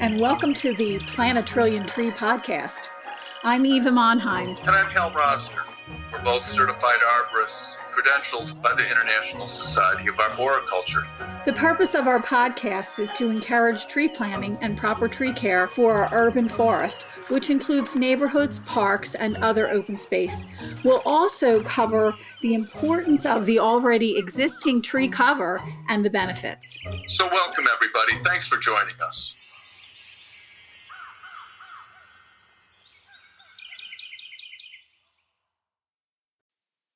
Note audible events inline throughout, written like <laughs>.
and welcome to the Plant a Trillion Tree podcast. I'm Eva Monheim. And I'm Hal Roster. We're both certified arborists, credentialed by the International Society of Arboriculture. The purpose of our podcast is to encourage tree planting and proper tree care for our urban forest, which includes neighborhoods, parks, and other open space. We'll also cover the importance of the already existing tree cover and the benefits. So, welcome everybody. Thanks for joining us.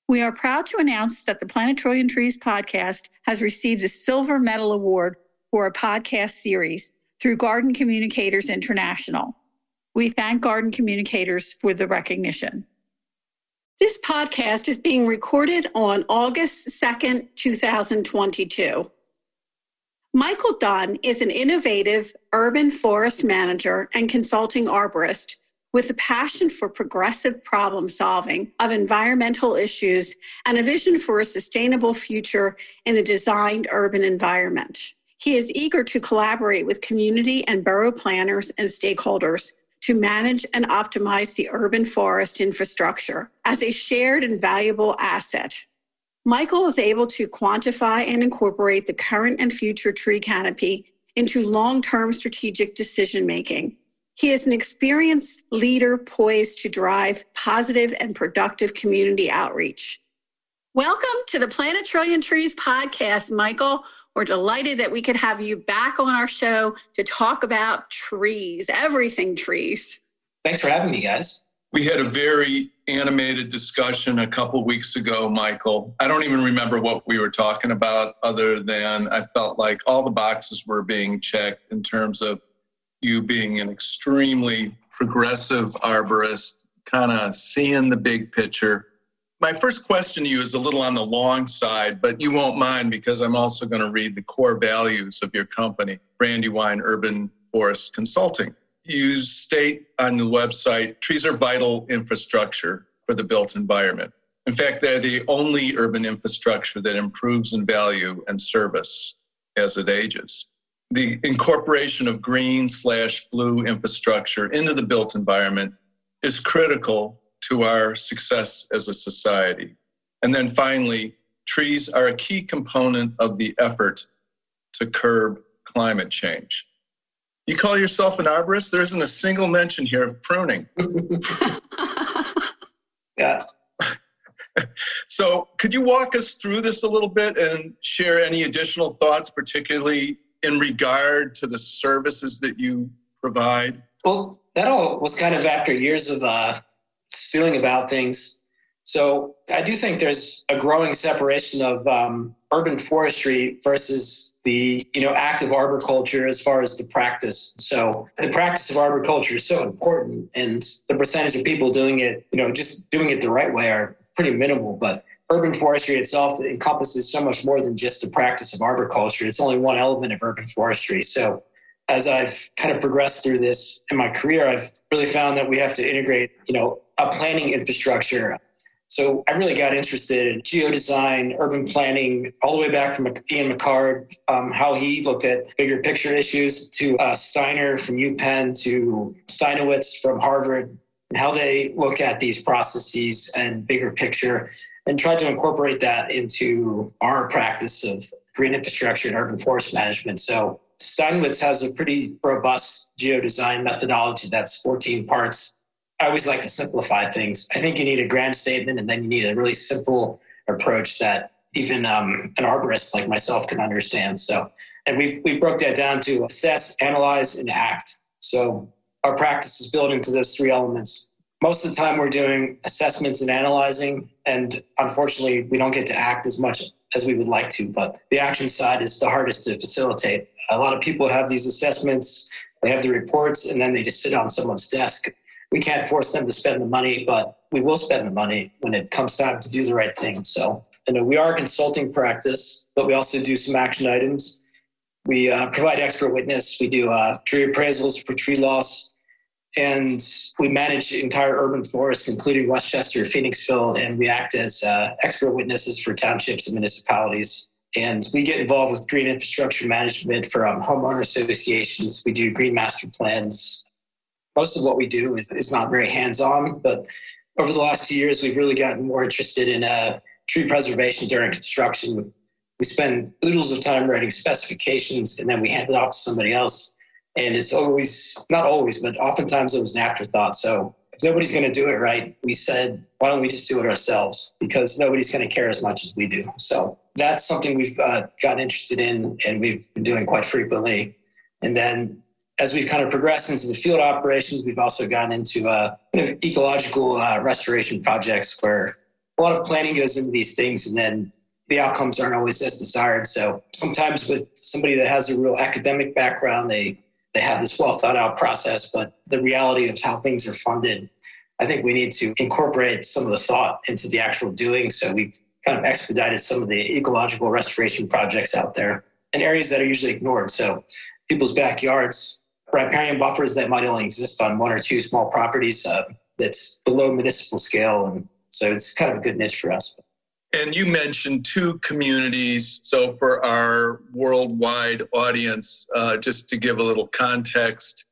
We are proud to announce that the Trillion Trees podcast has received a Silver Medal Award for a podcast series through Garden Communicators International. We thank Garden Communicators for the recognition. This podcast is being recorded on August 2nd, 2022. Michael Dunn is an innovative urban forest manager and consulting arborist with a passion for progressive problem solving of environmental issues and a vision for a sustainable future in the designed urban environment. He is eager to collaborate with community and borough planners and stakeholders to manage and optimize the urban forest infrastructure as a shared and valuable asset. Michael is able to quantify and incorporate the current and future tree canopy into long term strategic decision making he is an experienced leader poised to drive positive and productive community outreach. Welcome to the Plant a Trillion Trees podcast, Michael. We're delighted that we could have you back on our show to talk about trees, everything trees. Thanks for having me, guys. We had a very animated discussion a couple weeks ago, Michael. I don't even remember what we were talking about, other than I felt like all the boxes were being checked in terms of you being an extremely progressive arborist, kind of seeing the big picture. My first question to you is a little on the long side, but you won't mind because I'm also going to read the core values of your company, Brandywine Urban Forest Consulting. You state on the website trees are vital infrastructure for the built environment. In fact, they're the only urban infrastructure that improves in value and service as it ages the incorporation of green slash blue infrastructure into the built environment is critical to our success as a society. And then finally, trees are a key component of the effort to curb climate change. You call yourself an arborist? There isn't a single mention here of pruning. <laughs> yeah. so, could you walk us through this a little bit and share any additional thoughts, particularly in regard to the services that you provide? Well, that all was kind of after years of uh, stewing about things. So I do think there's a growing separation of um, urban forestry versus the you know active arboriculture as far as the practice. So the practice of arboriculture is so important, and the percentage of people doing it, you know, just doing it the right way are pretty minimal. But urban forestry itself encompasses so much more than just the practice of arboriculture. It's only one element of urban forestry. So as I've kind of progressed through this in my career, I've really found that we have to integrate, you know, a planning infrastructure. So I really got interested in geodesign, urban planning, all the way back from Ian McHarg, um, how he looked at bigger picture issues, to uh, Steiner from UPenn, to Steinowitz from Harvard, and how they look at these processes and bigger picture and tried to incorporate that into our practice of green infrastructure and urban forest management. So Steinowitz has a pretty robust geodesign methodology that's 14 parts. I always like to simplify things. I think you need a grand statement and then you need a really simple approach that even um, an arborist like myself can understand. So, and we we broke that down to assess, analyze, and act. So our practice is built into those three elements most of the time we're doing assessments and analyzing and unfortunately we don't get to act as much as we would like to but the action side is the hardest to facilitate a lot of people have these assessments they have the reports and then they just sit on someone's desk we can't force them to spend the money but we will spend the money when it comes time to do the right thing so you know we are a consulting practice but we also do some action items We uh, provide expert witness. We do uh, tree appraisals for tree loss. And we manage entire urban forests, including West Chester, Phoenixville, and we act as uh, expert witnesses for townships and municipalities. And we get involved with green infrastructure management for um, homeowner associations. We do green master plans. Most of what we do is, is not very hands on, but over the last few years, we've really gotten more interested in uh, tree preservation during construction. We spend oodles of time writing specifications and then we hand it off to somebody else. And it's always, not always, but oftentimes it was an afterthought. So if nobody's going to do it right, we said, why don't we just do it ourselves? Because nobody's going to care as much as we do. So that's something we've uh, gotten interested in and we've been doing quite frequently. And then as we've kind of progressed into the field operations, we've also gotten into uh, kind of ecological uh, restoration projects where a lot of planning goes into these things and then the outcomes aren't always as desired. So sometimes with somebody that has a real academic background, they they have this well thought out process, but the reality of how things are funded, I think we need to incorporate some of the thought into the actual doing. So we've kind of expedited some of the ecological restoration projects out there in areas that are usually ignored. So people's backyards, riparian buffers that might only exist on one or two small properties uh, that's below municipal scale. And so it's kind of a good niche for us. And you mentioned two communities. So, for our worldwide audience, uh, just to give a little context,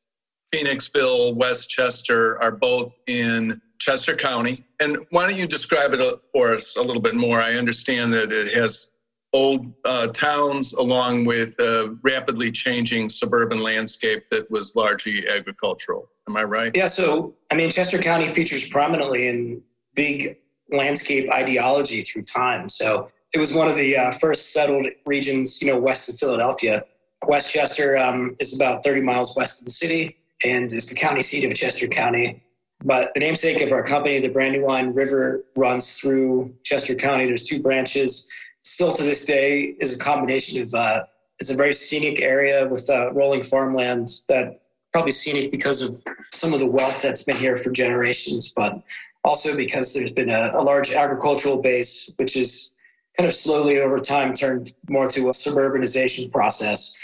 Phoenixville, West Chester are both in Chester County. And why don't you describe it for us a little bit more? I understand that it has old uh, towns along with a rapidly changing suburban landscape that was largely agricultural. Am I right? Yeah. So, I mean, Chester County features prominently in big landscape ideology through time. So it was one of the uh, first settled regions, you know, west of Philadelphia. West Chester um, is about 30 miles west of the city and is the county seat of Chester County. But the namesake of our company, the Brandywine River, runs through Chester County. There's two branches. Still to this day, is a combination of uh, it's a very scenic area with uh, rolling farmlands that probably scenic because of some of the wealth that's been here for generations, but also because there's been a, a large agricultural base, which is kind of slowly over time turned more to a suburbanization process.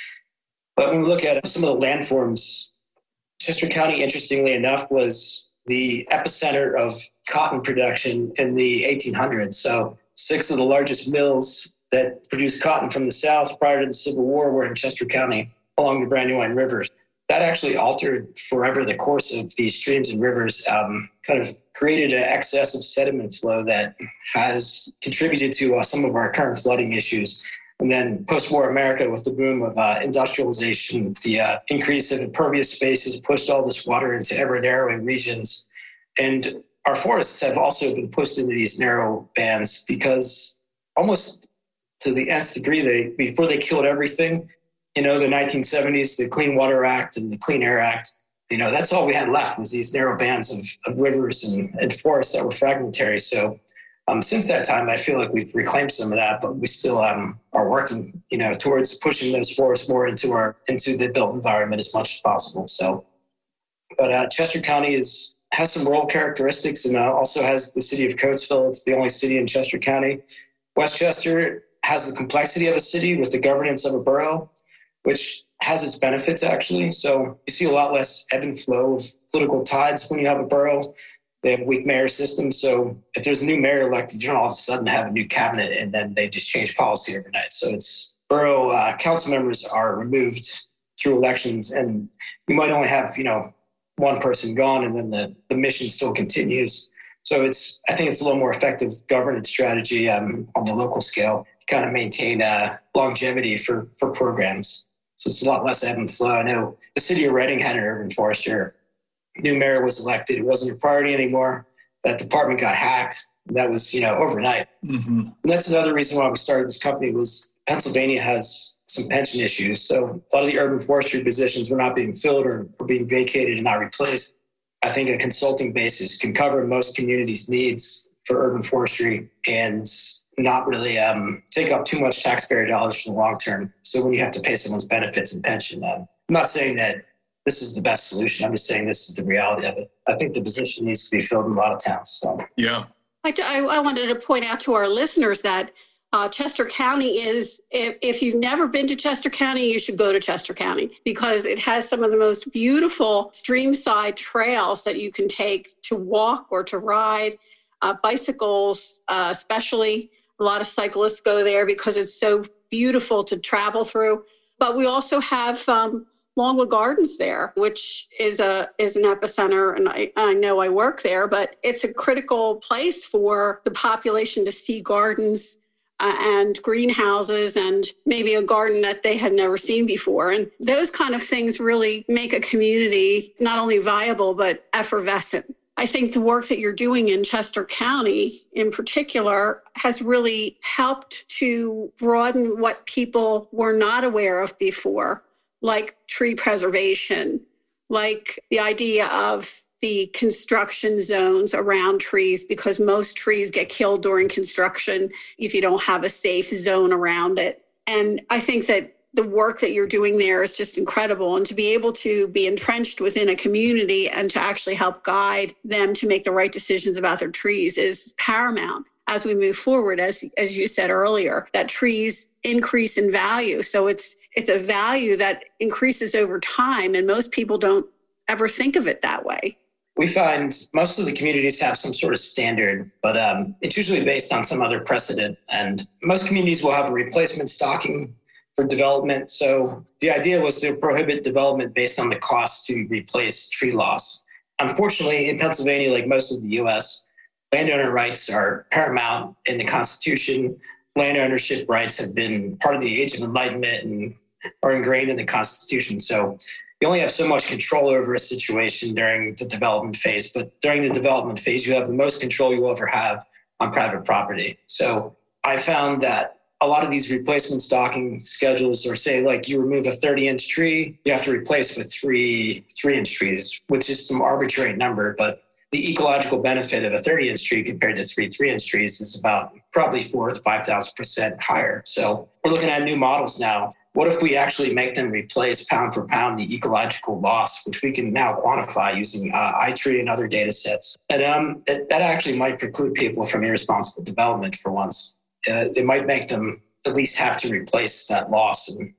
But when we look at some of the landforms, Chester County, interestingly enough, was the epicenter of cotton production in the 1800s. So, six of the largest mills that produced cotton from the South prior to the Civil War were in Chester County along the Brandywine rivers that actually altered forever the course of these streams and rivers, um, kind of created an excess of sediment flow that has contributed to uh, some of our current flooding issues. And then post-war America, with the boom of uh, industrialization, the uh, increase of impervious spaces pushed all this water into ever narrowing regions. And our forests have also been pushed into these narrow bands because almost to the nth degree, they before they killed everything, you know, the 1970s, the Clean Water Act and the Clean Air Act, you know, that's all we had left was these narrow bands of, of rivers and, and forests that were fragmentary. So um, since that time, I feel like we've reclaimed some of that, but we still um, are working, you know, towards pushing those forests more into our into the built environment as much as possible. So, but uh, Chester County is has some rural characteristics and uh, also has the city of Coatesville. It's the only city in Chester County. West Chester has the complexity of a city with the governance of a borough which has its benefits actually. So you see a lot less ebb and flow of political tides when you have a borough. They have weak mayor systems. So if there's a new mayor elected, you don't all of a sudden have a new cabinet and then they just change policy overnight. So it's borough uh, council members are removed through elections and you might only have, you know, one person gone and then the, the mission still continues. So it's I think it's a little more effective governance strategy um, on the local scale to kind of maintain uh, longevity for for programs. So it's a lot less ebb and flow. I know the city of Reading had an urban forester. New mayor was elected. It wasn't a priority anymore. That department got hacked. That was, you know, overnight. Mm-hmm. And that's another reason why we started this company was Pennsylvania has some pension issues. So a lot of the urban forestry positions were not being filled or were being vacated and not replaced. I think a consulting basis can cover most communities' needs for urban forestry and not really um, take up too much taxpayer dollars for the long term. So when you have to pay someone's benefits and pension, um, I'm not saying that this is the best solution. I'm just saying this is the reality of it. I think the position needs to be filled in a lot of towns. So. Yeah. I, I wanted to point out to our listeners that Uh, Chester County is, if, if you've never been to Chester County, you should go to Chester County because it has some of the most beautiful streamside trails that you can take to walk or to ride. Uh, bicycles, uh, especially, a lot of cyclists go there because it's so beautiful to travel through. But we also have um, Longwood Gardens there, which is a is an epicenter, and I, I know I work there, but it's a critical place for the population to see gardens uh, and greenhouses and maybe a garden that they had never seen before. And those kind of things really make a community not only viable, but effervescent. I think the work that you're doing in Chester County in particular has really helped to broaden what people were not aware of before, like tree preservation, like the idea of the construction zones around trees because most trees get killed during construction if you don't have a safe zone around it. And I think that the work that you're doing there is just incredible. And to be able to be entrenched within a community and to actually help guide them to make the right decisions about their trees is paramount as we move forward as as you said earlier that trees increase in value so it's it's a value that increases over time and most people don't ever think of it that way we find most of the communities have some sort of standard, but um, it's usually based on some other precedent. And most communities will have a replacement stocking for development. So the idea was to prohibit development based on the cost to replace tree loss. Unfortunately, in Pennsylvania, like most of the US, landowner rights are paramount in the Constitution. Land ownership rights have been part of the Age of Enlightenment and are ingrained in the Constitution. So you only have so much control over a situation during the development phase, but during the development phase, you have the most control you will ever have on private property. So I found that a lot of these replacement stocking schedules are say like you remove a 30 inch tree, you have to replace with three three inch trees, which is some arbitrary number, but the ecological benefit of a 30 inch tree compared to three three inch trees is about probably four to 5,000% higher. So we're looking at new models now what if we actually make them replace pound for pound the ecological loss, which we can now quantify using uh, i-Tree and other data sets? And um, it, that actually might preclude people from irresponsible development for once. Uh, it might make them at least have to replace that loss. And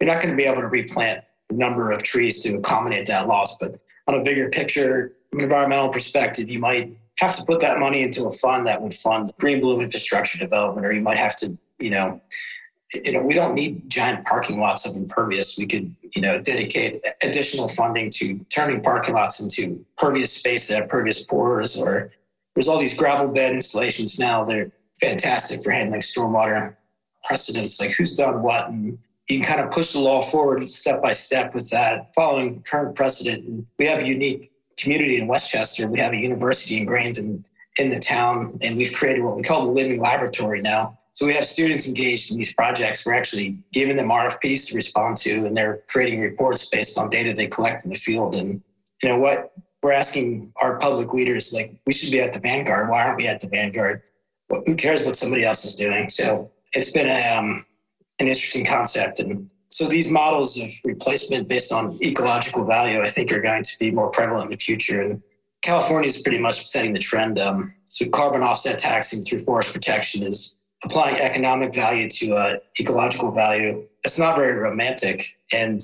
you're not going to be able to replant a number of trees to accommodate that loss. But on a bigger picture, from an environmental perspective, you might have to put that money into a fund that would fund green blue infrastructure development, or you might have to, you know, you know, we don't need giant parking lots of impervious. We could, you know, dedicate additional funding to turning parking lots into pervious space that have pervious pores. Or there's all these gravel bed installations now. They're fantastic for handling stormwater precedents, like who's done what, and you can kind of push the law forward step by step with that, following current precedent. And we have a unique community in West Chester. We have a university ingrained in in the town, and we've created what we call the living laboratory now so we have students engaged in these projects. We're actually giving them RFPs to respond to, and they're creating reports based on data they collect in the field. And you know what? We're asking our public leaders, like, we should be at the vanguard. Why aren't we at the vanguard? Who cares what somebody else is doing? So it's been a, um, an interesting concept. And so these models of replacement based on ecological value, I think, are going to be more prevalent in the future. And California is pretty much setting the trend. Um, so carbon offset taxing through forest protection is applying economic value to uh, ecological value. It's not very romantic. And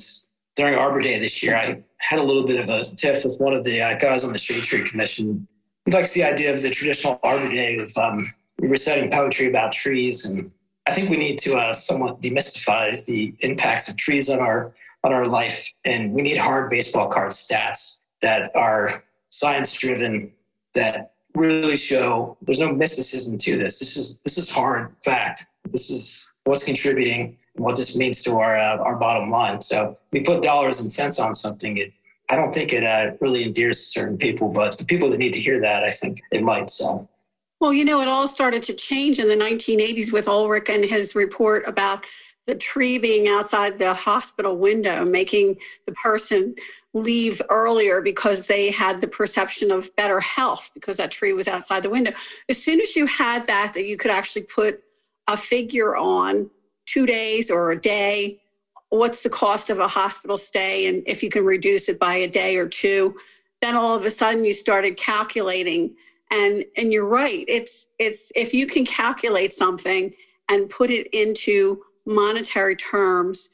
during Arbor Day this year, I had a little bit of a tiff with one of the uh, guys on the Shade Tree Commission. He likes the idea of the traditional Arbor Day of um, reciting poetry about trees, and I think we need to uh, somewhat demystify the impacts of trees on our on our life, and we need hard baseball card stats that are science driven that really show there's no mysticism to this. This is this is hard fact. This is what's contributing and what this means to our uh, our bottom line. So we put dollars and cents on something. It I don't think it uh, really endears certain people, but the people that need to hear that, I think it might. So. Well, you know, it all started to change in the 1980s with Ulrich and his report about the tree being outside the hospital window, making the person leave earlier because they had the perception of better health because that tree was outside the window. As soon as you had that, that you could actually put a figure on two days or a day, what's the cost of a hospital stay, and if you can reduce it by a day or two, then all of a sudden you started calculating. And and you're right. It's it's if you can calculate something and put it into monetary terms,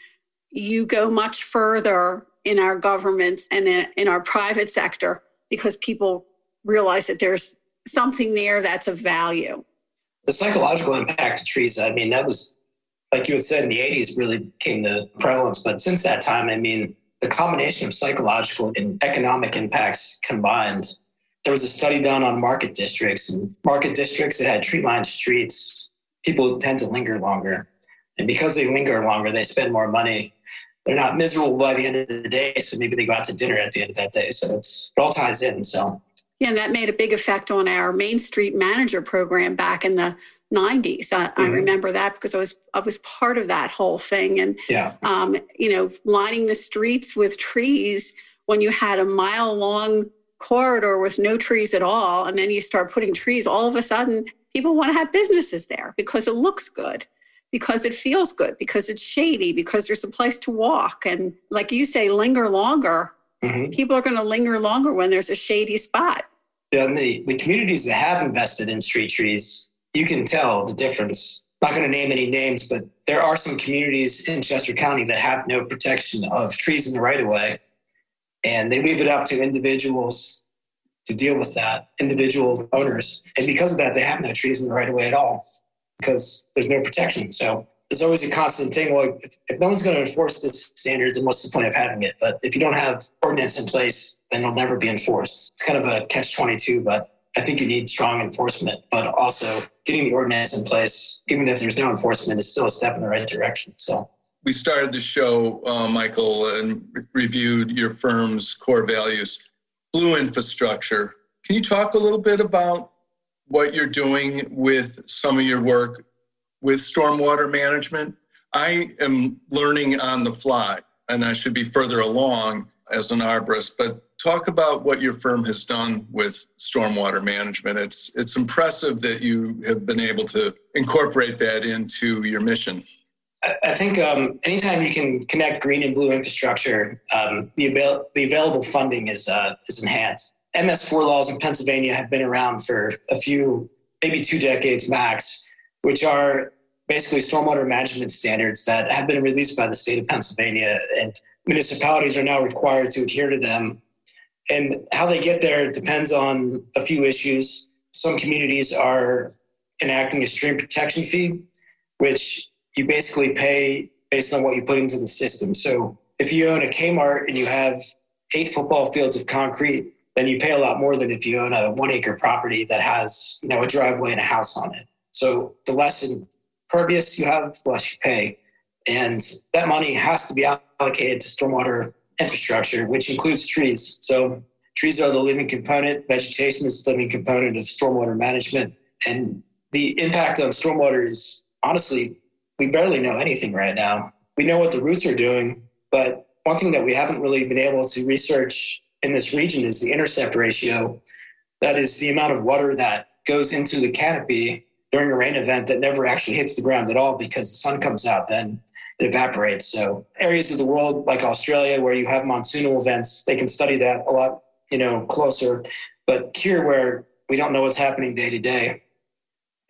you go much further in our governments and in, in our private sector because people realize that there's something there that's of value. The psychological impact of trees, I mean, that was, like you had said, in the 80s really came to prevalence. But since that time, I mean, the combination of psychological and economic impacts combined. There was a study done on market districts, and market districts that had tree lined streets, people tend to linger longer. And because they linger longer, they spend more money. They're not miserable by the end of the day, so maybe they go out to dinner at the end of that day. So it's it all ties in. So yeah, and that made a big effect on our Main Street Manager program back in the 90s. I, mm-hmm. I, remember that because I was I was part of that whole thing, and yeah, um, you know, lining the streets with trees when you had a mile long corridor with no trees at all, and then you start putting trees. All of a sudden, people want to have businesses there because it looks good, because it feels good, because it's shady, because there's a place to walk, and like you say, linger longer. Mm-hmm. People are going to linger longer when there's a shady spot. Yeah, and the, the communities that have invested in street trees you can tell the difference. I'm not going to name any names, but there are some communities in Chester County that have no protection of trees in the right of way. And they leave it up to individuals to deal with that, individual owners. And because of that, they have no trees in the right of way at all because there's no protection. So there's always a constant thing. Well, if, if no one's going to enforce this standard, then what's the point of having it? But if you don't have ordinance in place, then it'll never be enforced. It's kind of a catch 22, but I think you need strong enforcement, but also getting the ordinance in place, even if there's no enforcement, is still a step in the right direction. So we started the show, uh, Michael, and re- reviewed your firm's core values. Blue infrastructure. Can you talk a little bit about what you're doing with some of your work with stormwater management? I am learning on the fly, and I should be further along as an arborist, but talk about what your firm has done with stormwater management. It's it's impressive that you have been able to incorporate that into your mission. I think um, anytime you can connect green and blue infrastructure, um, the, avail- the available funding is uh, is enhanced. MS4 laws in Pennsylvania have been around for a few, maybe two decades max, which are basically stormwater management standards that have been released by the state of Pennsylvania, and municipalities are now required to adhere to them and how they get there depends on a few issues. Some communities are enacting a stream protection fee, which you basically pay based on what you put into the system. So if you own a Kmart and you have eight football fields of concrete, then you pay a lot more than if you own a one acre property that has, you know, a driveway and a house on it. So the less impervious you have, the less you pay. And that money has to be allocated to stormwater infrastructure, which includes trees. So trees are the living component, vegetation is the living component of stormwater management. And the impact on stormwater is honestly, we barely know anything right now. We know what the roots are doing, but one thing that we haven't really been able to research in this region is the intercept ratio. That is the amount of water that goes into the canopy during a rain event that never actually hits the ground at all because the sun comes out then it evaporates. So areas of the world like Australia where you have monsoonal events, they can study that a lot, you know, closer. But here where we don't know what's happening day to day,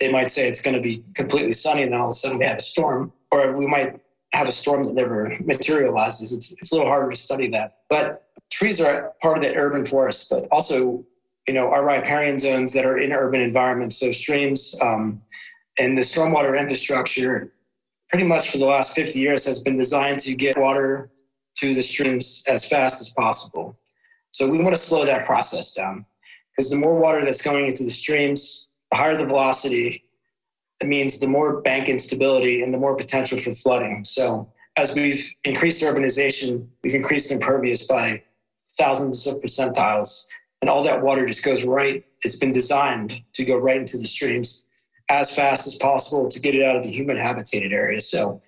they might say it's going to be completely sunny and then all of a sudden we have a storm, or we might have a storm that never materializes. It's, it's a little harder to study that. But trees are part of the urban forest, but also, you know, our riparian zones that are in urban environments, so streams um, and the stormwater infrastructure pretty much for the last 50 years has been designed to get water to the streams as fast as possible. So we want to slow that process down because the more water that's going into the streams, the higher the velocity, it means the more bank instability and the more potential for flooding. So as we've increased urbanization, we've increased impervious by thousands of percentiles, and all that water just goes right. It's been designed to go right into the streams as fast as possible to get it out of the human habitated areas. So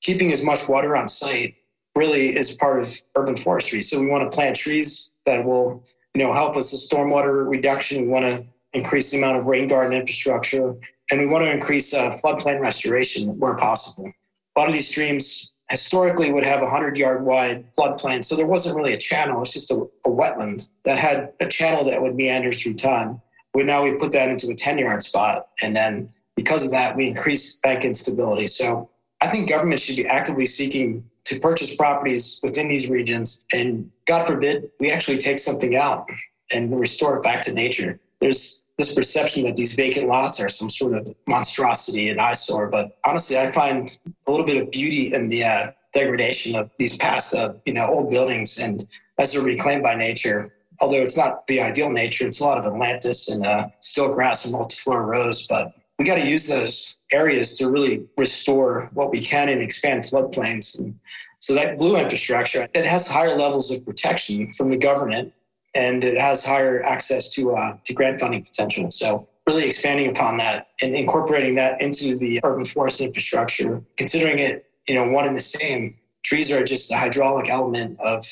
keeping as much water on site really is part of urban forestry. So we want to plant trees that will, you know, help us with stormwater reduction. We want to increase the amount of rain garden infrastructure, and we want to increase uh, floodplain restoration where possible. A lot of these streams historically would have a 100 yard wide floodplain. So there wasn't really a channel, it's just a, a wetland that had a channel that would meander through time. We now we put that into a 10 yard spot and then because of that, we increase bank instability. So I think government should be actively seeking to purchase properties within these regions. And God forbid, we actually take something out and restore it back to nature. There's this perception that these vacant lots are some sort of monstrosity and eyesore. But honestly, I find a little bit of beauty in the uh, degradation of these past, uh, you know, old buildings and as they're reclaimed by nature. Although it's not the ideal nature, it's a lot of ailanthus and uh, stilt grass and multiflora rose. But we got to use those areas to really restore what we can and expand floodplains. And so that blue infrastructure, it has higher levels of protection from the government and it has higher access to, uh, to grant funding potential. So really expanding upon that and incorporating that into the urban forest infrastructure, considering it, you know, one and the same. Trees are just a hydraulic element of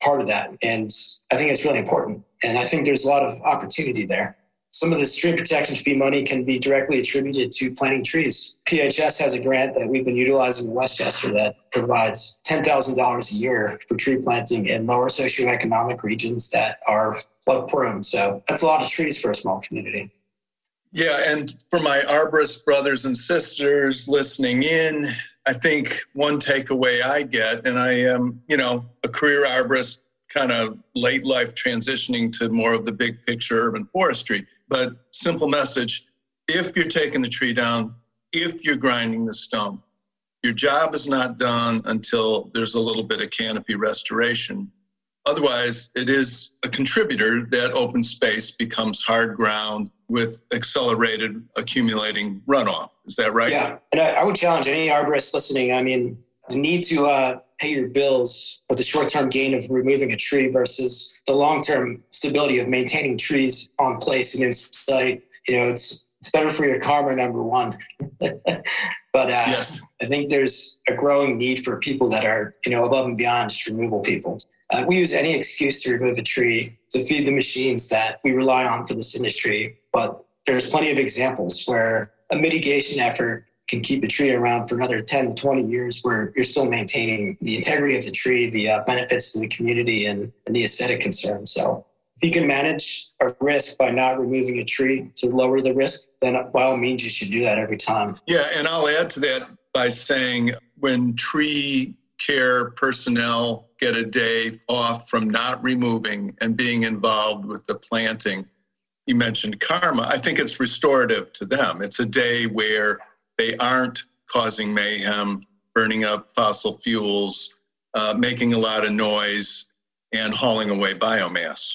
part of that. And I think it's really important. And I think there's a lot of opportunity there some of the stream protection fee money can be directly attributed to planting trees. PHS has a grant that we've been utilizing in West Chester that provides $10,000 a year for tree planting in lower socioeconomic regions that are flood prone. So that's a lot of trees for a small community. Yeah, and for my arborist brothers and sisters listening in, I think one takeaway I get, and I am, you know, a career arborist, kind of late life transitioning to more of the big picture urban forestry but simple message if you're taking the tree down, if you're grinding the stump, your job is not done until there's a little bit of canopy restoration. Otherwise, it is a contributor that open space becomes hard ground with accelerated accumulating runoff. Is that right? Yeah. And I, I would challenge any arborist listening. I mean, the need to uh, pay your bills with the short-term gain of removing a tree versus the long-term stability of maintaining trees on place and in sight. You know, it's it's better for your karma, number one. <laughs> but uh, yes. I think there's a growing need for people that are, you know, above and beyond just removal people. Uh, we use any excuse to remove a tree to feed the machines that we rely on for this industry. But there's plenty of examples where a mitigation effort can keep a tree around for another 10 to 20 years where you're still maintaining the integrity of the tree, the uh, benefits to the community, and, and the aesthetic concerns. So if you can manage a risk by not removing a tree to lower the risk, then by all means, you should do that every time. Yeah, and I'll add to that by saying when tree care personnel get a day off from not removing and being involved with the planting, you mentioned karma. I think it's restorative to them. It's a day where they aren't causing mayhem, burning up fossil fuels, uh, making a lot of noise, and hauling away biomass.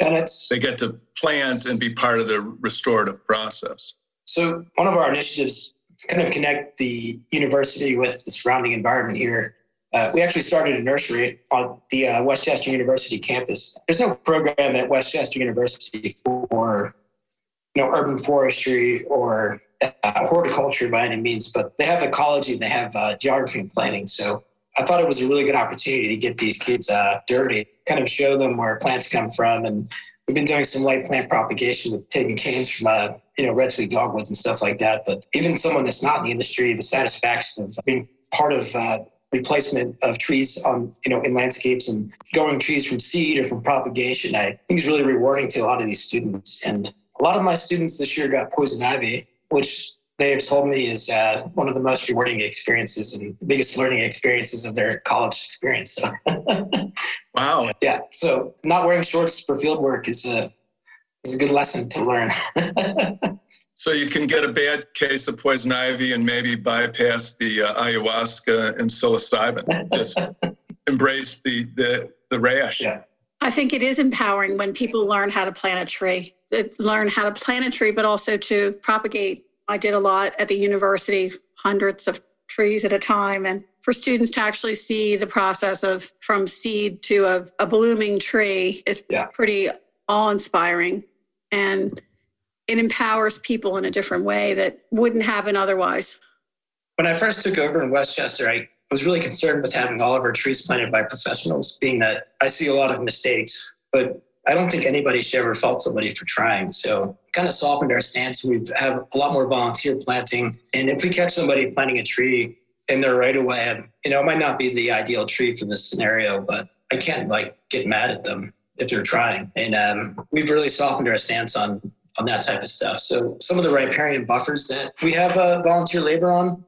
And it's they get to plant and be part of the restorative process. So one of our initiatives to kind of connect the university with the surrounding environment here. Uh, we actually started a nursery on the uh, West Chester University campus. There's no program at West Chester University for you know urban forestry or uh, horticulture by any means, but they have ecology and they have uh, geography and planning. So I thought it was a really good opportunity to get these kids uh, dirty, kind of show them where plants come from. And we've been doing some light plant propagation with taking canes from, uh, you know, red sweet dogwoods and stuff like that. But even someone that's not in the industry, the satisfaction of being part of uh, replacement of trees on you know in landscapes and growing trees from seed or from propagation i think is really rewarding to a lot of these students and a lot of my students this year got poison ivy which they have told me is uh, one of the most rewarding experiences and biggest learning experiences of their college experience. <laughs> wow. Yeah. So not wearing shorts for field work is a is a good lesson to learn. <laughs> so you can get a bad case of poison ivy and maybe bypass the uh, ayahuasca and psilocybin. Just <laughs> embrace the the the rash. Yeah. I think it is empowering when people learn how to plant a tree learn how to plant a tree, but also to propagate. I did a lot at the university, hundreds of trees at a time. And for students to actually see the process of from seed to a, a blooming tree is yeah. pretty awe inspiring. And it empowers people in a different way that wouldn't happen otherwise. When I first took over in West Chester, I was really concerned with having all of our trees planted by professionals, being that I see a lot of mistakes. But I don't think anybody should ever fault somebody for trying. So kind of softened our stance. We have a lot more volunteer planting. And if we catch somebody planting a tree in their right of way, you know, it might not be the ideal tree for this scenario, but I can't like get mad at them if they're trying. And um, we've really softened our stance on on that type of stuff. So some of the riparian buffers that we have uh, volunteer labor on,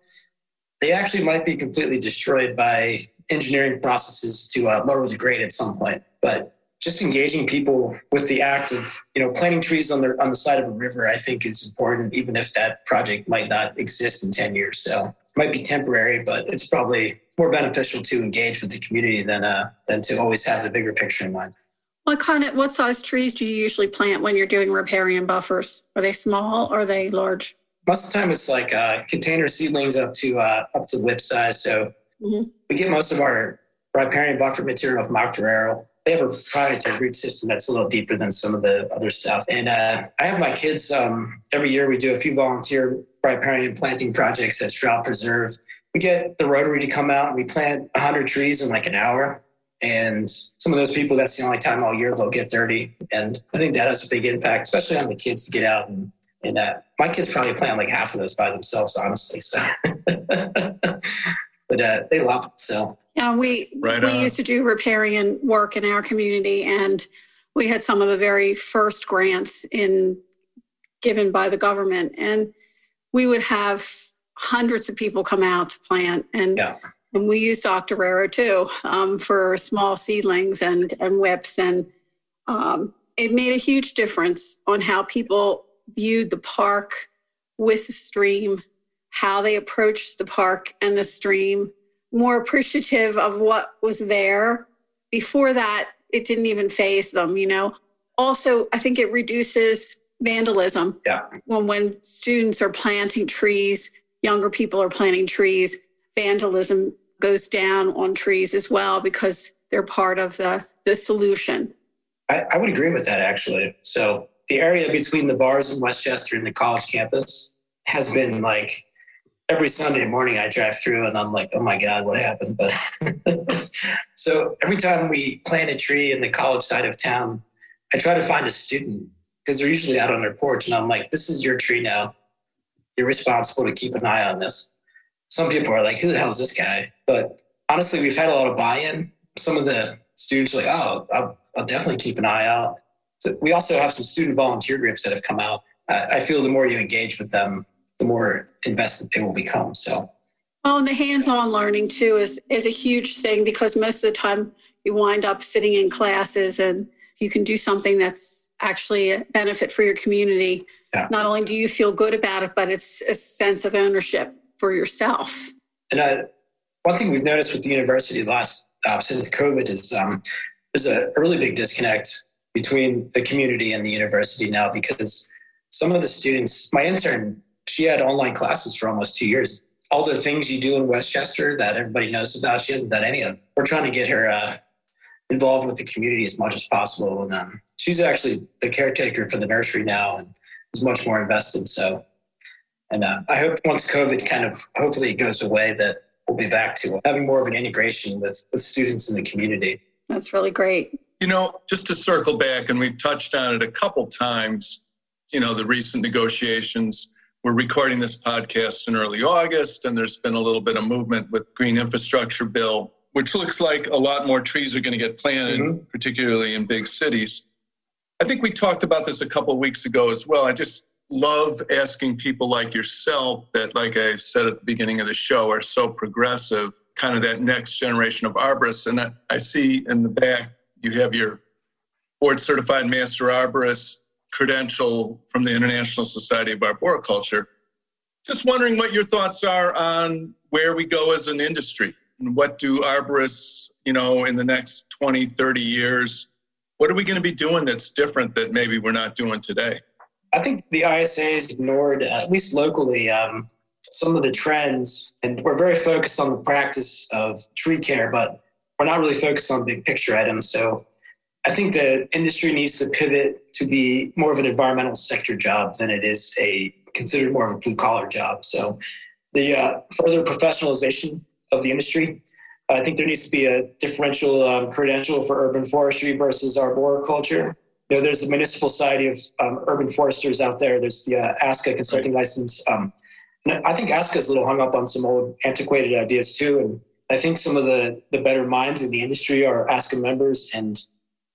they actually might be completely destroyed by engineering processes to uh, lower the grade at some point. But just engaging people with the act of you know planting trees on the on the side of a river, I think is important, even if that project might not exist in ten years. So it might be temporary, but it's probably more beneficial to engage with the community than uh, than to always have the bigger picture in mind. What kind of what size trees do you usually plant when you're doing riparian buffers? Are they small or are they large? Most of the time, it's like uh, container seedlings up to uh, up to whip size. So mm-hmm. we get most of our riparian buffer material from Octoraro they have a proprietary root system that's a little deeper than some of the other stuff. And uh, I have my kids um, every year. We do a few volunteer riparian planting projects at Stroud Preserve. We get the Rotary to come out and we plant 100 trees in like an hour. And some of those people, that's the only time all year they'll get dirty. And I think that has a big impact, especially on the kids to get out and and uh, my kids probably plant like half of those by themselves, honestly. So, <laughs> but uh, they love it. So yeah, we right we used to do riparian work in our community, and we had some of the very first grants in given by the government, and we would have hundreds of people come out to plant, and yeah. and we used Octoraro too um, for small seedlings and and whips, and um, it made a huge difference on how people viewed the park with the stream, how they approached the park and the stream more appreciative of what was there. Before that, it didn't even phase them, you know. Also, I think it reduces vandalism. Yeah. When when students are planting trees, younger people are planting trees, vandalism goes down on trees as well because they're part of the the solution. I, I would agree with that actually. So the area between the bars in West Chester and the college campus has been like every Sunday morning I drive through and I'm like, oh my God, what happened? But <laughs> so every time we plant a tree in the college side of town, I try to find a student because they're usually out on their porch and I'm like, this is your tree now. You're responsible to keep an eye on this. Some people are like, who the hell is this guy? But honestly, we've had a lot of buy-in. Some of the students are like, oh, I'll, I'll definitely keep an eye out. So we also have some student volunteer groups that have come out. I feel the more you engage with them, the more invested they will become. So. Oh, and the hands-on learning too is is a huge thing because most of the time you wind up sitting in classes and you can do something that's actually a benefit for your community. Yeah. Not only do you feel good about it, but it's a sense of ownership for yourself. And uh, one thing we've noticed with the university last uh, since COVID is um, there's a, a really big disconnect between the community and the university now because some of the students, my intern she had online classes for almost two years. All the things you do in West Chester that everybody knows about, she hasn't done any of them. We're trying to get her uh, involved with the community as much as possible. And um, she's actually the caretaker for the nursery now and is much more invested. So, and uh, I hope once COVID kind of hopefully goes away, that we'll be back to having more of an integration with, with students in the community. That's really great. You know, just to circle back, and we've touched on it a couple times, you know, the recent negotiations we're recording this podcast in early August, and there's been a little bit of movement with green infrastructure bill, which looks like a lot more trees are going to get planted, mm-hmm. particularly in big cities. I think we talked about this a couple of weeks ago as well. I just love asking people like yourself that, like I said at the beginning of the show, are so progressive, kind of that next generation of arborists. And I, I see in the back you have your board certified master arborist credential from the International Society of Arboriculture. Just wondering what your thoughts are on where we go as an industry. And what do arborists, you know, in the next 20, 30 years, what are we going to be doing that's different that maybe we're not doing today? I think the ISA has ignored, at least locally, um, some of the trends, and we're very focused on the practice of tree care, but we're not really focused on big picture items. So I think the industry needs to pivot to be more of an environmental sector job than it is a considered more of a blue collar job. So the uh, further professionalization of the industry, I think there needs to be a differential um, credential for urban forestry versus arboriculture. You know, there's the Municipal Society of um, Urban Foresters out there. There's the uh, ASCA consulting right. license. Um, I think ASCA is a little hung up on some old antiquated ideas too. And I think some of the, the better minds in the industry are ASCA members and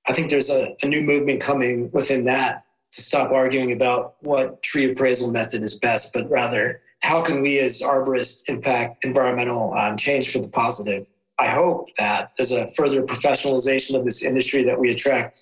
I think there's a, a new movement coming within that to stop arguing about what tree appraisal method is best, but rather how can we as arborists impact environmental um, change for the positive? I hope that there's a further professionalization of this industry that we attract.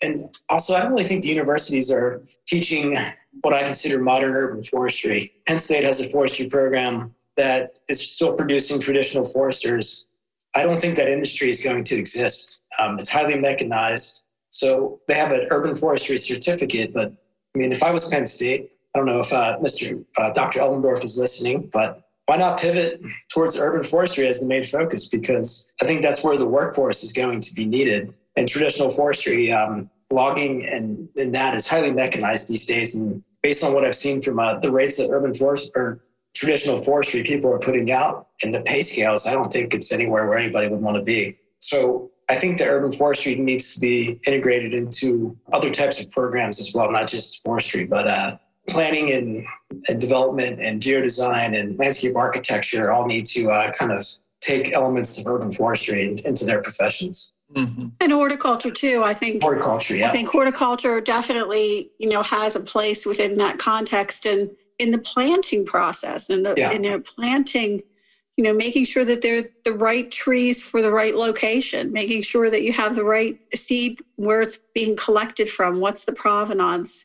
And also, I don't really think the universities are teaching what I consider modern urban forestry. Penn State has a forestry program that is still producing traditional foresters. I don't think that industry is going to exist. Um, it's highly mechanized. So they have an urban forestry certificate, but I mean, if I was Penn State, I don't know if uh, Mr. Uh, Dr. Elmendorf is listening, but why not pivot towards urban forestry as the main focus? Because I think that's where the workforce is going to be needed. And traditional forestry, um, logging and, and that is highly mechanized these days. And based on what I've seen from uh, the rates that urban forest or traditional forestry people are putting out and the pay scales, I don't think it's anywhere where anybody would want to be. So I think that urban forestry needs to be integrated into other types of programs as well, not just forestry, but uh, planning and, and, development and geodesign and landscape architecture all need to uh, kind of take elements of urban forestry into their professions. Mm-hmm. And horticulture too. I think horticulture. Yeah. I think horticulture definitely, you know, has a place within that context and in the planting process and the yeah. you know planting you know making sure that they're the right trees for the right location making sure that you have the right seed where it's being collected from what's the provenance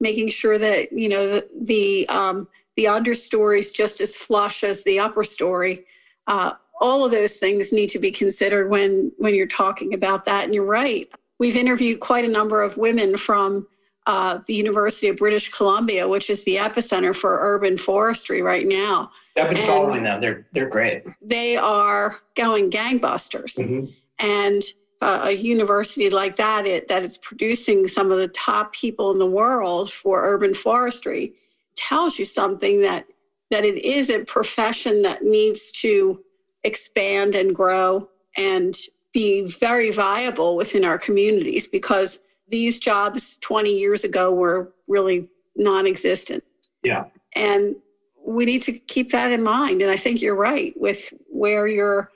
making sure that you know the the, um, the understory is just as flush as the upper story. Uh, all of those things need to be considered when when you're talking about that. And you're right. We've interviewed quite a number of women from uh, the University of British Columbia, which is the epicenter for urban forestry right now. I've been and following them. They're they're great. They are going gangbusters, mm-hmm. and uh, a university like that it, that is producing some of the top people in the world for urban forestry tells you something that that it is a profession that needs to expand and grow and be very viable within our communities because these jobs 20 years ago were really non-existent. Yeah. And we need to keep that in mind. And I think you're right with where your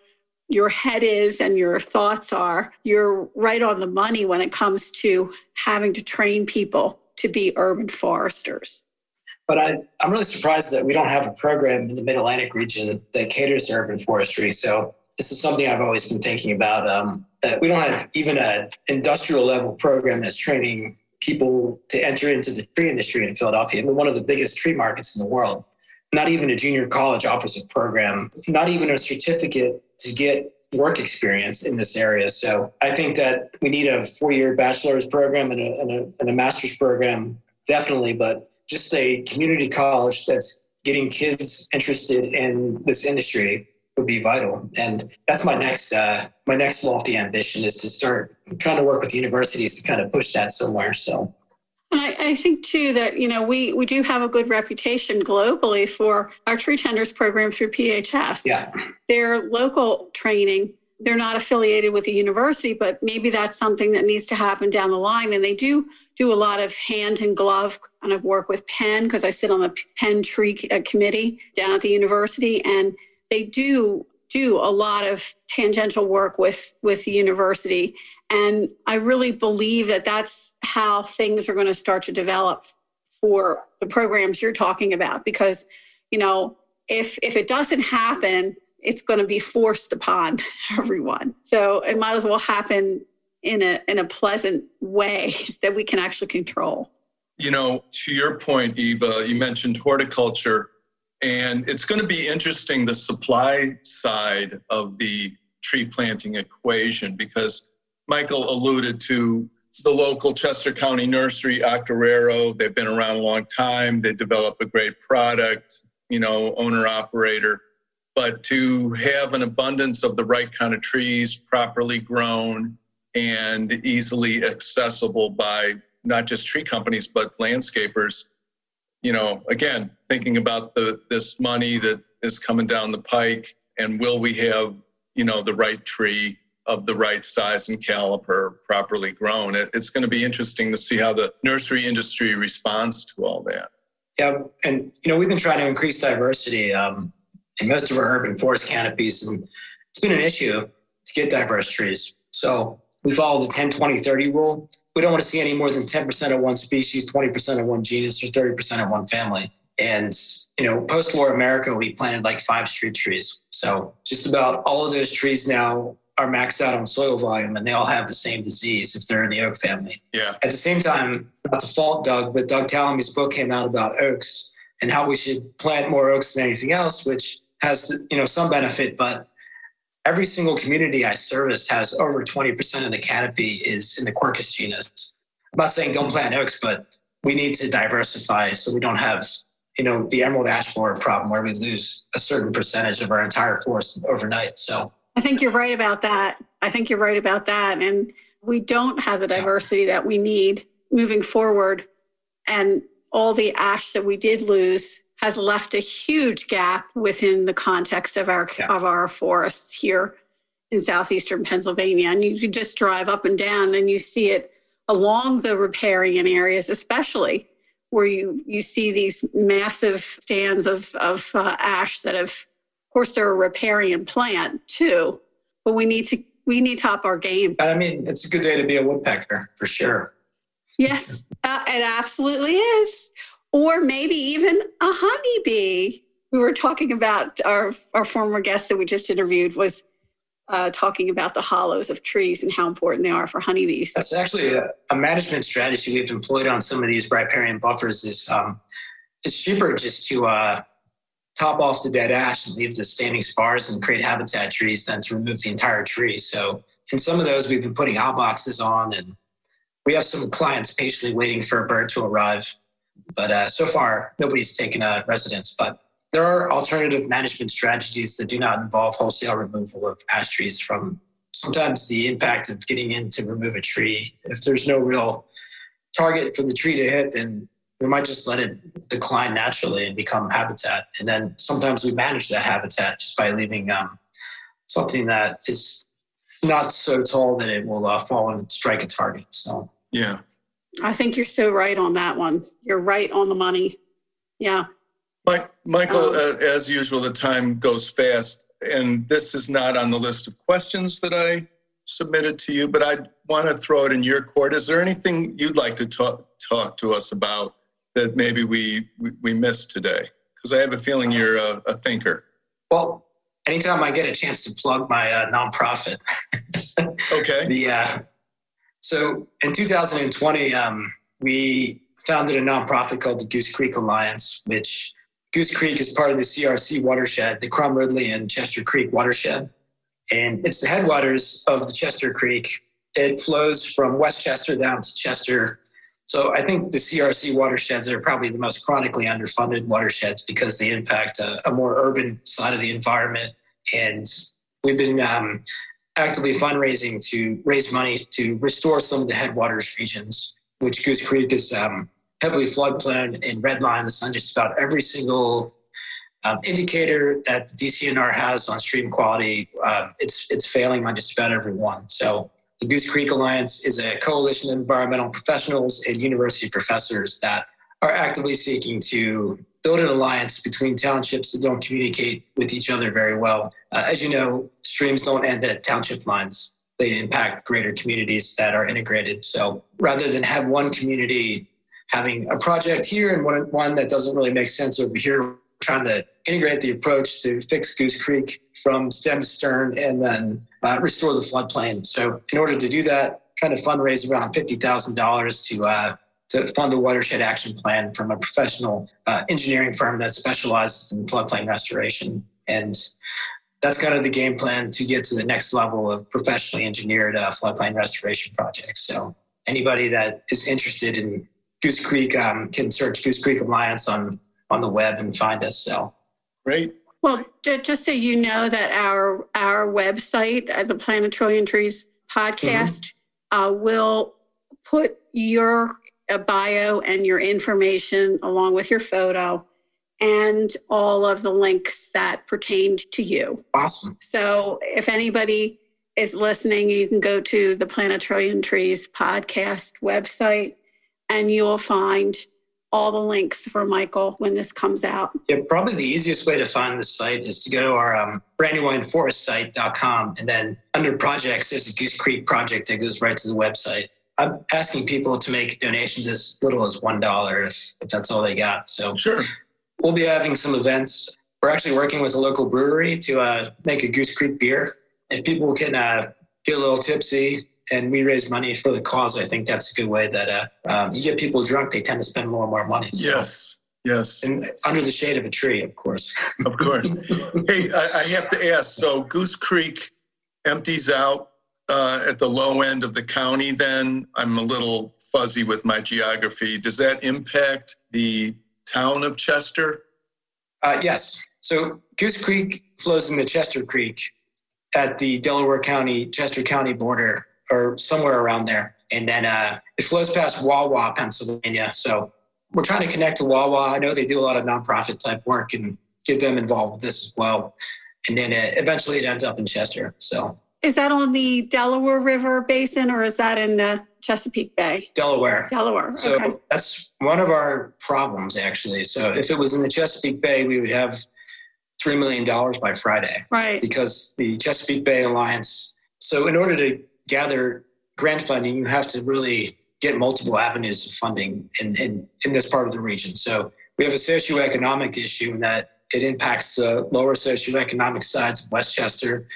your head is and your thoughts are. You're right on the money when it comes to having to train people to be urban foresters. But I, I'm really surprised that we don't have a program in the Mid Atlantic region that caters to urban forestry. So this is something I've always been thinking about. Um, that we don't have even an industrial level program that's training people to enter into the tree industry in Philadelphia. We're one of the biggest tree markets in the world. Not even a junior college a program, not even a certificate to get work experience in this area. So I think that we need a four year bachelor's program and a, and a, and a master's program, definitely, but just a community college that's getting kids interested in this industry would be vital. And that's my next uh, my next lofty ambition is to start trying to work with universities to kind of push that somewhere. So. I, I, think too that you know we we do have a good reputation globally for our tree tenders program through PHS. Yeah, their local training. They're not affiliated with a university, but maybe that's something that needs to happen down the line. And they do do a lot of hand and glove kind of work with Penn because I sit on the Penn Tree uh, Committee down at the university, and they do do a lot of tangential work with with the university and i really believe that that's how things are going to start to develop for the programs you're talking about because you know if if it doesn't happen it's going to be forced upon <laughs> everyone. So it might as well happen in a in a pleasant way <laughs> that we can actually control. You know to your point eva you mentioned horticulture and it's going to be interesting the supply side of the tree planting equation because Michael alluded to the local Chester County nursery, Octoraro. They've been around a long time. They develop a great product, you know, owner operator. But to have an abundance of the right kind of trees, properly grown and easily accessible by not just tree companies, but landscapers, you know, again, thinking about the this money that is coming down the pike, and will we have, you know, the right tree of the right size and caliper properly grown? It, it's going to be interesting to see how the nursery industry responds to all that. Yeah, and you know, we've been trying to increase diversity um, in most of our urban forest canopies, and it's been an issue to get diverse trees. So we follow the 10, 20, 30 rule. We don't want to see any more than 10% of one species, 20% of one genus, or 30% of one family. And, you know, post war America, we planted like five street trees. So just about all of those trees now are maxed out on soil volume and they all have the same disease if they're in the oak family. Yeah. At the same time, not to fault Doug, but Doug Tallamy's book came out about oaks and how we should plant more oaks than anything else, which has, you know, some benefit, but every single community I service has over 20% of the canopy is in the Quercus genus. I'm not saying don't plant oaks, but we need to diversify so we don't have, you know, the emerald ash borer problem where we lose a certain percentage of our entire forest overnight. So I think you're right about that. I think you're right about that. And we don't have the diversity that we need moving forward. And all the ash that we did lose has left a huge gap within the context of our yeah. of our forests here in southeastern Pennsylvania. And you can just drive up and down and you see it along the riparian areas, especially where you you see these massive stands of of uh, ash that have, course, they're a riparian plant too. But we need to we need to up our game. I mean, it's a good day to be a woodpecker for sure. Yes, uh, it absolutely is or maybe even a honeybee. We were talking about our, our former guest that we just interviewed was uh, talking about the hollows of trees and how important they are for honeybees. That's actually a, a management strategy we've employed on some of these riparian buffers. Is um, it's cheaper just to uh, top off the dead ash and leave the standing spars and create habitat trees than to remove the entire tree. So in some of those, we've been putting out boxes on, and we have some clients patiently waiting for a bird to arrive but uh, so far, nobody's taken a residence. But there are alternative management strategies that do not involve wholesale removal of ash trees from sometimes the impact of getting in to remove a tree. If there's no real target for the tree to hit, then we might just let it decline naturally and become habitat. And then sometimes we manage that habitat just by leaving um, something that is not so tall that it will uh, fall and strike a target. So yeah, I think you're so right on that one. You're right on the money. Yeah. Mike, Michael, um, uh, as usual, the time goes fast, and this is not on the list of questions that I submitted to you, but I want to throw it in your court. Is there anything you'd like to talk talk to us about that maybe we we, we missed today? Because I have a feeling you're a, a, thinker. Well, anytime I get a chance to plug my uh, nonprofit, <laughs> okay, the uh, so in 2020, um, we founded a nonprofit called the Goose Creek Alliance, which Goose Creek is part of the CRC watershed, the Crum Ridley and Chester Creek watershed. And it's the headwaters of the Chester Creek. It flows from West Chester down to Chester. So I think the CRC watersheds are probably the most chronically underfunded watersheds because they impact a, a more urban side of the environment. And we've been um, actively fundraising to raise money to restore some of the headwaters regions, which Goose Creek is um, heavily floodplain and red lines on just about every single um, indicator that the DCNR has on stream quality. Uh, it's it's failing on just about every one. So the Goose Creek Alliance is a coalition of environmental professionals and university professors that are actively seeking to build an alliance between townships that don't communicate with each other very well. Uh, as you know, streams don't end at township lines. They impact greater communities that are integrated. So rather than have one community having a project here and one, one that doesn't really make sense over here, trying to integrate the approach to fix Goose Creek from stem to stern and then uh, restore the floodplain. So in order to do that, trying to fundraise around $50,000 to uh, to fund a watershed action plan from a professional uh, engineering firm that specializes in floodplain restoration. And that's kind of the game plan to get to the next level of professionally engineered uh, floodplain restoration projects. So anybody that is interested in Goose Creek um, can search Goose Creek Alliance on on the web and find us. So great. Well, just so you know that our our website, uh, the Plant a Trillion Trees podcast, mm-hmm. uh, will put your a bio and your information along with your photo and all of the links that pertained to you. Awesome. So if anybody is listening, you can go to the Plant a Trillion Trees podcast website and you will find all the links for Michael when this comes out? Yeah, probably the easiest way to find the site is to go to our um, brandywineforestsite.com and then under projects, there's a Goose Creek project that goes right to the website. I'm asking people to make donations as little as $1 if, if that's all they got. So Sure. we'll be having some events. We're actually working with a local brewery to uh, make a Goose Creek beer. If people can uh, get a little tipsy and we raise money for the cause, I think that's a good way that uh, um, you get people drunk, they tend to spend more and more money. So- Yes. Yes. And under the shade of a tree, of course. <laughs> Of course. Hey, I, I have to ask. So Goose Creek empties out uh, at the low end of the county. Then I'm a little fuzzy with my geography. Does that impact the town of Chester? Uh, yes. So Goose Creek flows into Chester Creek at the Delaware County, Chester County border, or somewhere around there. And then uh, it flows past Wawa, Pennsylvania. So we're trying to connect to Wawa. I know they do a lot of nonprofit type work and get them involved with this as well. And then uh, eventually it ends up in Chester. So Is that on the Delaware River Basin or is that in the Chesapeake Bay? Delaware. Delaware. So okay. that's one of our problems, actually. So if it was in the Chesapeake Bay, we would have $3 million by Friday. Right. because the Chesapeake Bay Alliance. So, in order to gather grant funding, you have to really get multiple avenues of funding in, in, in this part of the region. So, we have a socioeconomic issue in that it impacts the lower socioeconomic sides of West Chester,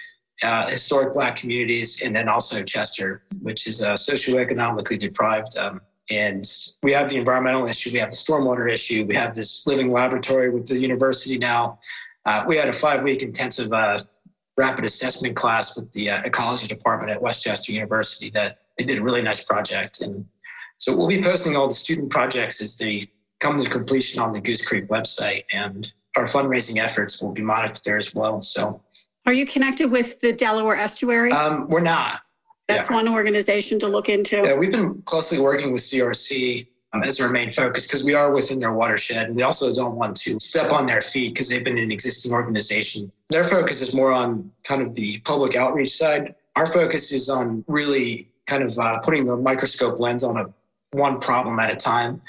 uh, historic Black communities, and then also Chester, which is uh, socioeconomically deprived. Um, and we have the environmental issue, we have the stormwater issue, we have this living laboratory with the university now. Uh, we had a five week intensive uh, rapid assessment class with the uh, ecology department at West Chester University that they did a really nice project. And so we'll be posting all the student projects as they come to completion on the Goose Creek website, and our fundraising efforts will be monitored there as well. So Are you connected with the Delaware Estuary? um, we're not. That's yeah. one organization to look into. Yeah, we've been closely working with CRC um, as our main focus because we are within their watershed. And we also don't want to step on their feet because they've been an existing organization. Their focus is more on kind of the public outreach side. Our focus is on really kind of uh, putting the microscope lens on a one problem at a time,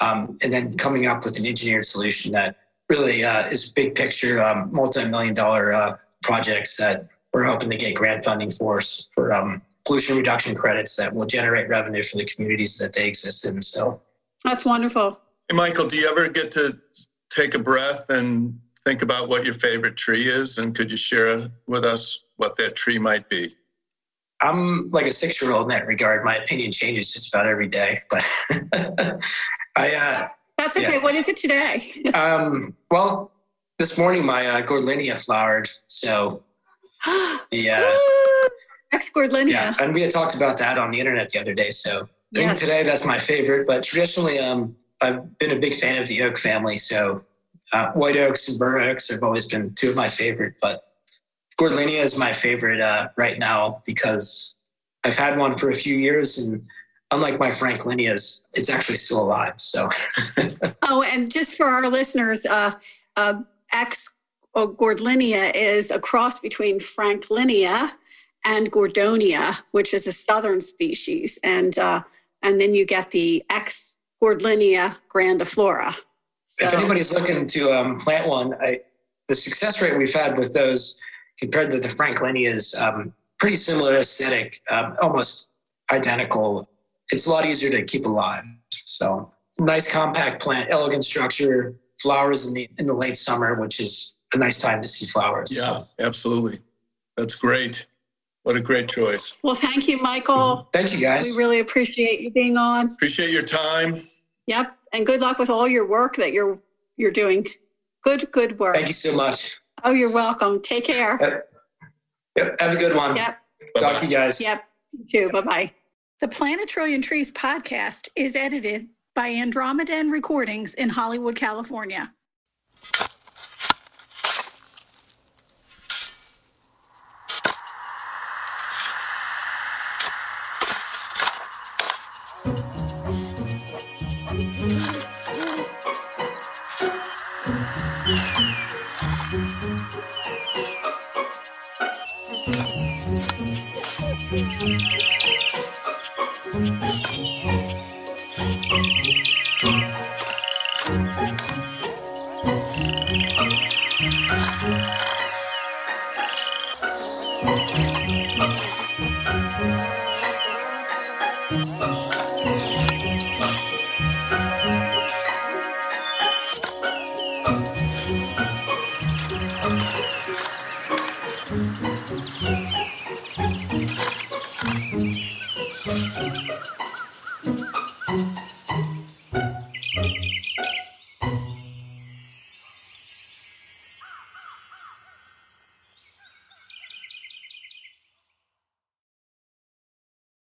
um, and then coming up with an engineered solution that really uh, is big picture, um, multi-million dollar uh, projects that we're hoping to get grant funding for for um, pollution reduction credits that will generate revenue for the communities that they exist in. So That's wonderful. Hey, Michael, do you ever get to take a breath and think about what your favorite tree is? And could you share with us what that tree might be? I'm like a six year old in that regard. My opinion changes just about every day. But <laughs> I, Uh, That's okay. Yeah. What is it today? <laughs> um, well, this morning my uh, Gordlinia flowered. So <gasps> the, uh, Ex Gordlinia. yeah, and we had talked about that on the internet the other day. So I think Yes. today that's my favorite. But traditionally, um, I've been a big fan of the oak family. So uh, white oaks and burr oaks have always been two of my favorite. But Gordlinia is my favorite uh, right now because I've had one for a few years, and unlike my Franklinias, it's actually still alive. So <laughs> Oh, and just for our listeners, uh, uh, Ex Gordlinia is a cross between Franklinia and Gordonia, which is a southern species, and uh, and then you get the Ex Gordlinia grandiflora. If anybody's looking to um, plant one, I, the success rate we've had with those compared to the Franklinia is um, pretty similar aesthetic, um, almost identical. It's a lot easier to keep alive. So nice compact plant, elegant structure, flowers in the in the late summer, which is a nice time to see flowers. Yeah, absolutely. That's great. What a great choice. well, thank you, Michael. Thank you guys. We really appreciate you being on. Appreciate your time. Yep, and good luck with all your work that you're you're doing. Good, good work. Thank you so much. Oh, you're welcome. Take care. Yep. Yep. Have a good one. Yep. Talk to you guys. Yep. You too. Bye bye. The Plant a Trillion Trees podcast is edited by Andromedan Recordings in Hollywood, California.